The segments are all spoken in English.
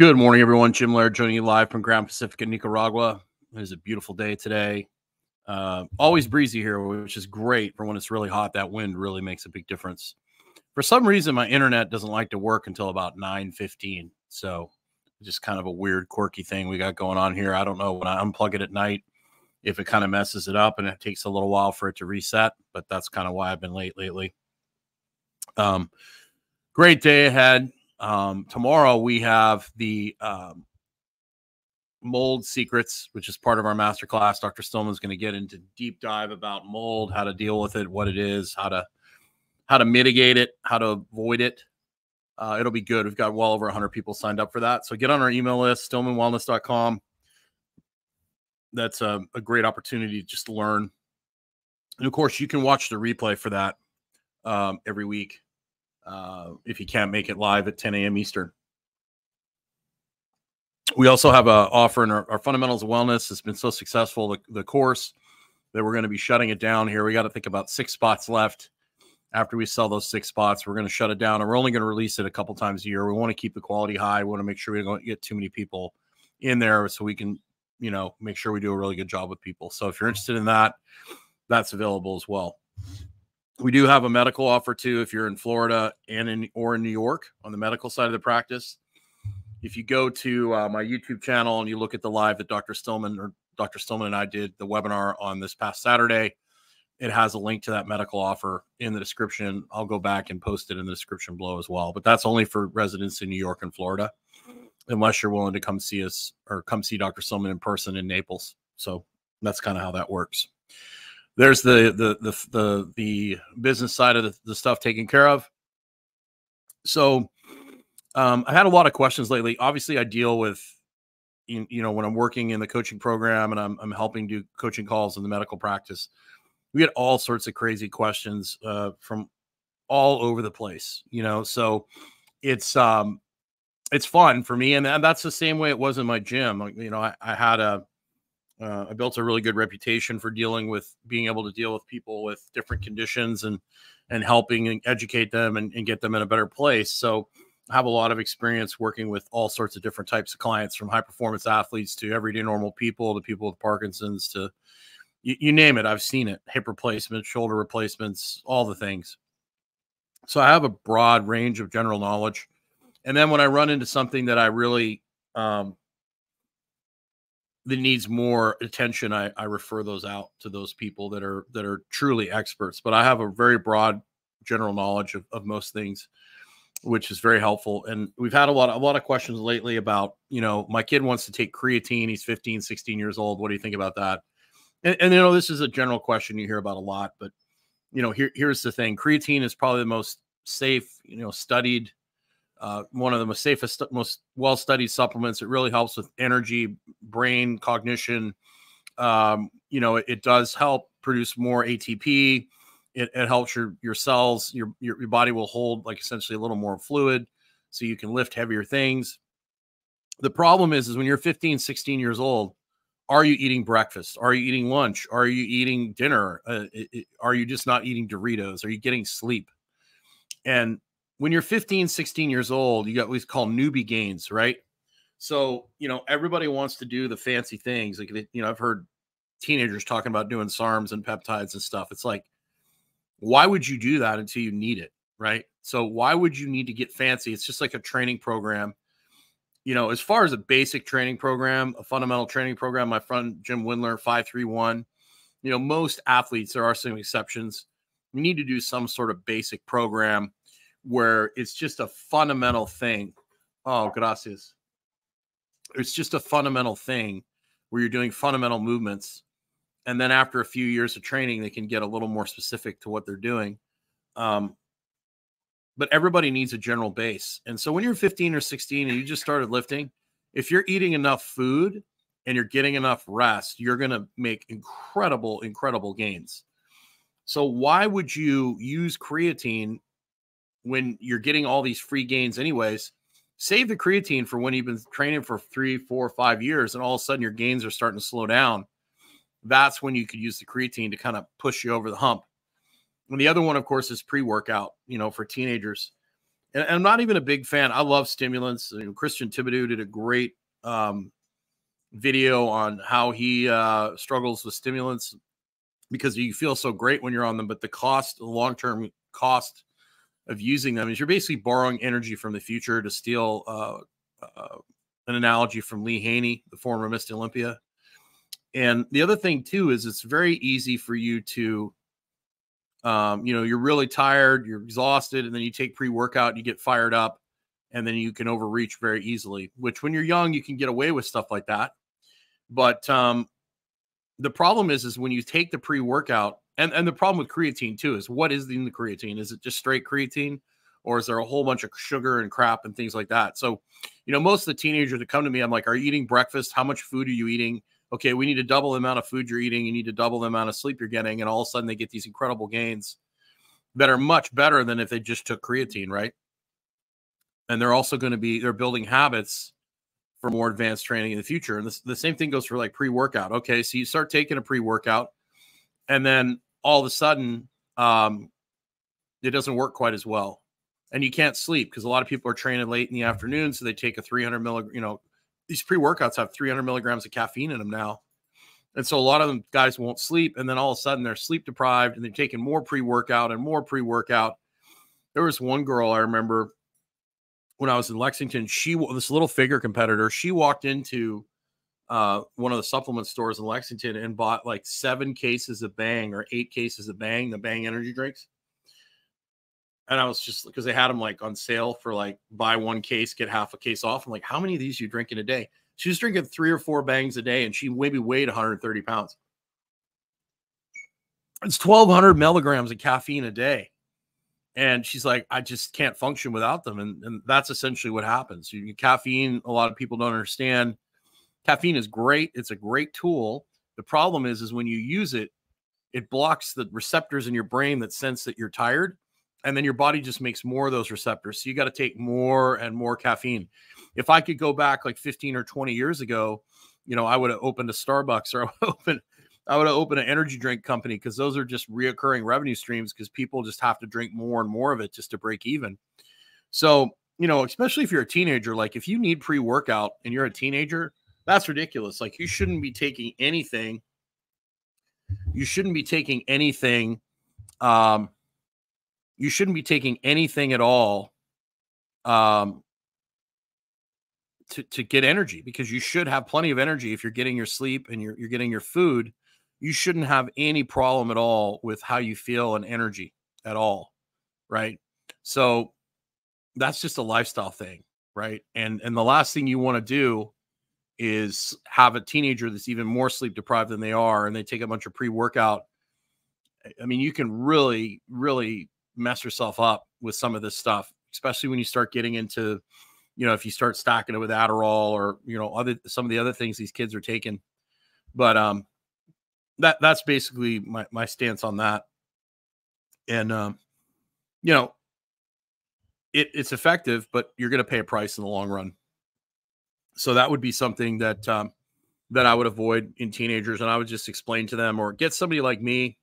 Good morning, everyone. Jim Laird joining you live from Grand Pacifica in Nicaragua. It is a beautiful day today. Uh, always breezy here, which is great for when it's really hot. That wind really makes a big difference. For some reason, my internet doesn't like to work until about 9:15. So, just kind of a weird, quirky thing we got going on here. I don't know when I unplug it at night if it kind of messes it up and it takes a little while for it to reset. But that's kind of why I've been late lately. Um, great day ahead. Um, tomorrow we have the um, mold secrets, which is part of our masterclass. Dr. Stillman's going to get into deep dive about mold, how to deal with it, what it is, how to how to mitigate it, how to avoid it. Uh, it'll be good. We've got well over 100 people signed up for that. So get on our email list, stillmanwellness.com. That's a, a great opportunity to just learn. And of course, you can watch the replay for that um, every week uh, if you can't make it live at 10 a.m. Eastern. We also have a offer in our, our fundamentals of wellness. It's been so successful, the, the course that we're going to be shutting it down here. We got to think about six spots left. After we sell those six spots, we're going to shut it down, and we're only going to release it a couple times a year. We want to keep the quality high. We want to make sure we don't get too many people in there, so we can, you know, make sure we do a really good job with people. So if you're interested in that, that's available as well. We do have a medical offer too if you're in Florida and in or in New York on the medical side of the practice. If you go to uh, my YouTube channel and you look at the live that Dr. Stillman or Dr. Stillman and I did the webinar on this past Saturday, it has a link to that medical offer in the description. I'll go back and post it in the description below as well. But that's only for residents in New York and Florida, unless you're willing to come see us or come see Dr. Stillman in person in Naples. So that's kind of how that works there's the the the the, the business side of the, the stuff taken care of. So um, I had a lot of questions lately. Obviously, I deal with you, you know when I'm working in the coaching program and I'm I'm helping do coaching calls in the medical practice. We get all sorts of crazy questions uh, from all over the place. You know, so it's um it's fun for me, and that's the same way it was in my gym. You know, I, I had a uh, I built a really good reputation for dealing with being able to deal with people with different conditions and and helping and educate them and, and get them in a better place. So I have a lot of experience working with all sorts of different types of clients, from high performance athletes to everyday normal people to people with Parkinson's to you, you name it. I've seen it: hip replacements, shoulder replacements, all the things. So I have a broad range of general knowledge. And then when I run into something that I really um, that needs more attention, I, I refer those out to those people that are that are truly experts. But I have a very broad general knowledge of, of most things, which is very helpful. And we've had a lot of, a lot of questions lately about, you know, my kid wants to take creatine. He's 15, 16 years old. What do you think about that? And, and you know, this is a general question you hear about a lot, but you know, here, here's the thing. Creatine is probably the most safe, you know, studied uh, one of the most safest, most well studied supplements. It really helps with energy, brain, cognition. Um, you know, it, it, does help produce more ATP. It, it helps your your cells, your, your your body will hold like essentially a little more fluid, so you can lift heavier things. The problem is, is when you're 15, 16 years old, are you eating breakfast? Are you eating lunch? Are you eating dinner? Uh, it, are you just not eating Doritos? Are you getting sleep? And when you're 15, 16 years old, you got what we call newbie gains, right? So, you know, everybody wants to do the fancy things. Like, you know, I've heard teenagers talking about doing SARMs and peptides and stuff. It's like, why would you do that until you need it? Right. So, why would you need to get fancy? It's just like a training program. You know, as far as a basic training program, a fundamental training program, my friend Jim Wendler, 531, you know, most athletes, there are some exceptions. You need to do some sort of basic program where it's just a fundamental thing. Oh, gracias. It's just a fundamental thing where you're doing fundamental movements. And then after a few years of training, they can get a little more specific to what they're doing. Um, but everybody needs a general base. And so when you're 15 or 16 and you just started lifting, if you're eating enough food and you're getting enough rest, you're going to make incredible, incredible gains. So why would you use creatine when you're getting all these free gains anyways save the creatine for when you've been training for three four five years and all of a sudden your gains are starting to slow down that's when you could use the creatine to kind of push you over the hump and the other one of course is pre-workout you know for teenagers and, I'm not even a big fan. I love stimulants. You know, Christian Thibaudeau did a great um, video on how he uh, struggles with stimulants because you feel so great when you're on them, but the cost, the long term cost of using them is you're basically borrowing energy from the future to steal uh, uh, an analogy from Lee Haney, the former Miss Olympia. And the other thing too is it's very easy for you to, um, you know, you're really tired, you're exhausted, and then you take pre-workout, you get fired up, and then you can overreach very easily. Which when you're young, you can get away with stuff like that. But um, the problem is, is when you take the pre-workout, and and the problem with creatine too is what is in the creatine? Is it just straight creatine? or is there a whole bunch of sugar and crap and things like that? So, you know, most of the teenagers that come to me, I'm like, are you eating breakfast? How much food are you eating? Okay, we need to double the amount of food you're eating. You need to double the amount of sleep you're getting. And all of a sudden they get these incredible gains that are much better than if they just took creatine, right? And they're also going to be, they're building habits for more advanced training in the future. And this, the same thing goes for like pre workout. Okay, so you start taking a pre workout, and then all of a sudden, um, it doesn't work quite as well and you can't sleep because a lot of people are training late in the afternoon, so they take a 300 milligram. You know, these pre workouts have 300 milligrams of caffeine in them now, and so a lot of them guys won't sleep, and then all of a sudden they're sleep deprived, and they're taking more pre workout and more pre workout. There was one girl I remember when I was in Lexington. She was this little figure competitor. She walked into uh, one of the supplement stores in Lexington and bought like seven cases of Bang or eight cases of Bang, the Bang energy drinks and I was just because they had them like on sale for like buy one case, get half a case off. I'm like, how many of these you drinking a day? She was drinking three or four bangs a day, and she maybe weighed 130 pounds. It's 1,200 milligrams of caffeine a day. And she's like, I just can't function without them. And, and that's essentially what happens. You, caffeine, a lot of people don't understand. Caffeine is great. It's a great tool. The problem is, is when you use it, it blocks the receptors in your brain that sense that you're tired and then your body just makes more of those receptors. So you got to take more and more caffeine. If I could go back like 15 or 20 years ago, you know, I would have opened a Starbucks or I would open I would have opened an energy drink company because those are just reoccurring revenue streams because people just have to drink more and more of it just to break even. So, you know, especially if you're a teenager, like if you need pre-workout and you're a teenager, that's ridiculous. Like you shouldn't be taking anything. You shouldn't be taking anything um you shouldn't be taking anything at all um, to, to get energy because you should have plenty of energy if you're getting your sleep and you're, you're getting your food. You shouldn't have any problem at all with how you feel and energy at all. Right. So that's just a lifestyle thing. Right. And, and the last thing you want to do is have a teenager that's even more sleep deprived than they are and they take a bunch of pre workout. I mean, you can really, really mess yourself up with some of this stuff, especially when you start getting into, you know, if you start stacking it with Adderall or you know other some of the other things these kids are taking. But um, that that's basically my my stance on that. And um, you know, it, it's effective, but you're going to pay a price in the long run. So that would be something that um, that I would avoid in teenagers, and I would just explain to them, or get somebody like me,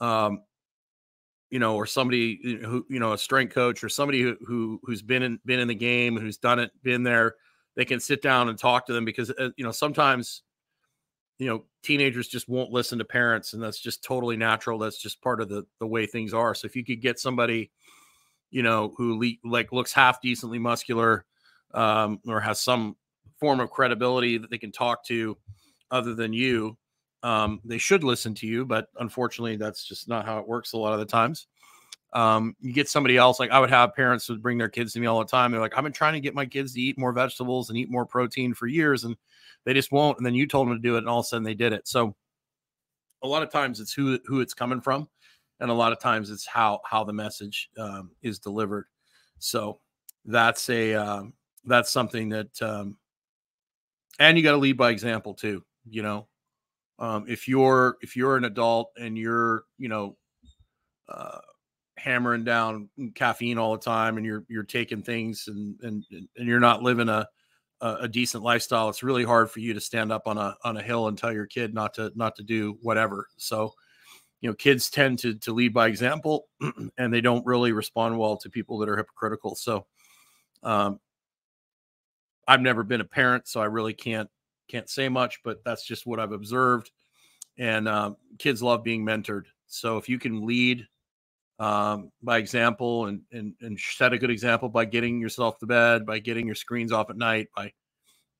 um, you know, or somebody who, you know, a strength coach or somebody who, who who's been in been in the game, who's done it, been there, they can sit down and talk to them because uh, you know sometimes, you know, teenagers just won't listen to parents, and that's just totally natural. That's just part of the the way things are. So if you could get somebody, you know, who le- like looks half decently muscular, um, or has some form of credibility that they can talk to, other than you, um, they should listen to you, but unfortunately, that's just not how it works a lot of the times. Um, you get somebody else, like I would have parents would bring their kids to me all the time. They're like, I've been trying to get my kids to eat more vegetables and eat more protein for years, and they just won't. And then you told them to do it, and all of a sudden they did it. So a lot of times it's who who it's coming from, and a lot of times it's how how the message um, is delivered. So that's a um, that's something that um, and you got to lead by example too. You know, um, if you're if you're an adult and you're you know uh, hammering down caffeine all the time and you're you're taking things and and and you're not living a a decent lifestyle it's really hard for you to stand up on a on a hill and tell your kid not to not to do whatever so you know kids tend to to lead by example and they don't really respond well to people that are hypocritical so um i've never been a parent so i really can't can't say much but that's just what i've observed. And um, kids love being mentored. So if you can lead um, by example and, and and set a good example by getting yourself to bed by getting your screens off at night by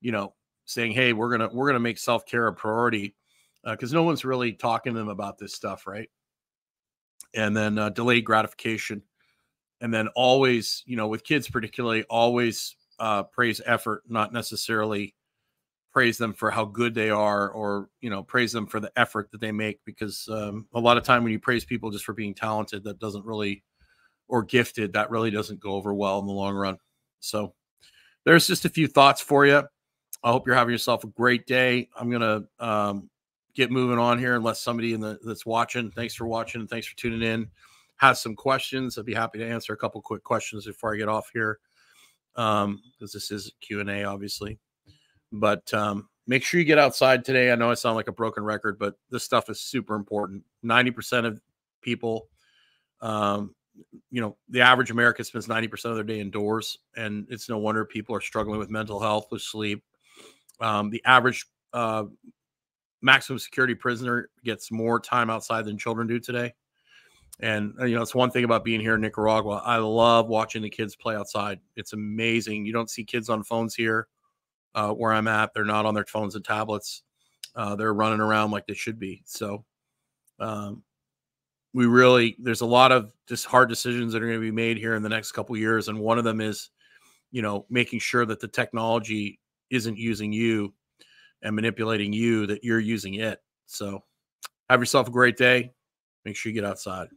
you know saying hey we're gonna we're gonna make self-care a priority because uh, no one's really talking to them about this stuff, right? And then uh, delayed gratification, and then always, you know, with kids particularly, always uh, praise effort, not necessarily praise them for how good they are, or you know, praise them for the effort that they make. Because um, a lot of time when you praise people just for being talented, that doesn't really, or gifted, that really doesn't go over well in the long run. So, there's just a few thoughts for you. I hope you're having yourself a great day. I'm gonna um, get moving on here unless somebody in the that's watching thanks for watching thanks for tuning in has some questions i'd be happy to answer a couple quick questions before i get off here um because this is q&a obviously. But um make sure you get outside today. I know i sound like a broken record but this stuff is super important. 90% of people um you know the average american spends 90% of their day indoors and it's no wonder people are struggling with mental health with sleep. Um, the average uh, maximum security prisoner gets more time outside than children do today. And uh, you know, it's one thing about being here in Nicaragua. I love watching the kids play outside. It's amazing. You don't see kids on phones here uh, where I'm at. They're not on their phones and tablets. Uh, they're running around like they should be. So, um, we really there's a lot of just hard decisions that are going to be made here in the next couple years, and one of them is, you know, making sure that the technology isn't using you and manipulating you that you're using it. So have yourself a great day. Make sure you get outside.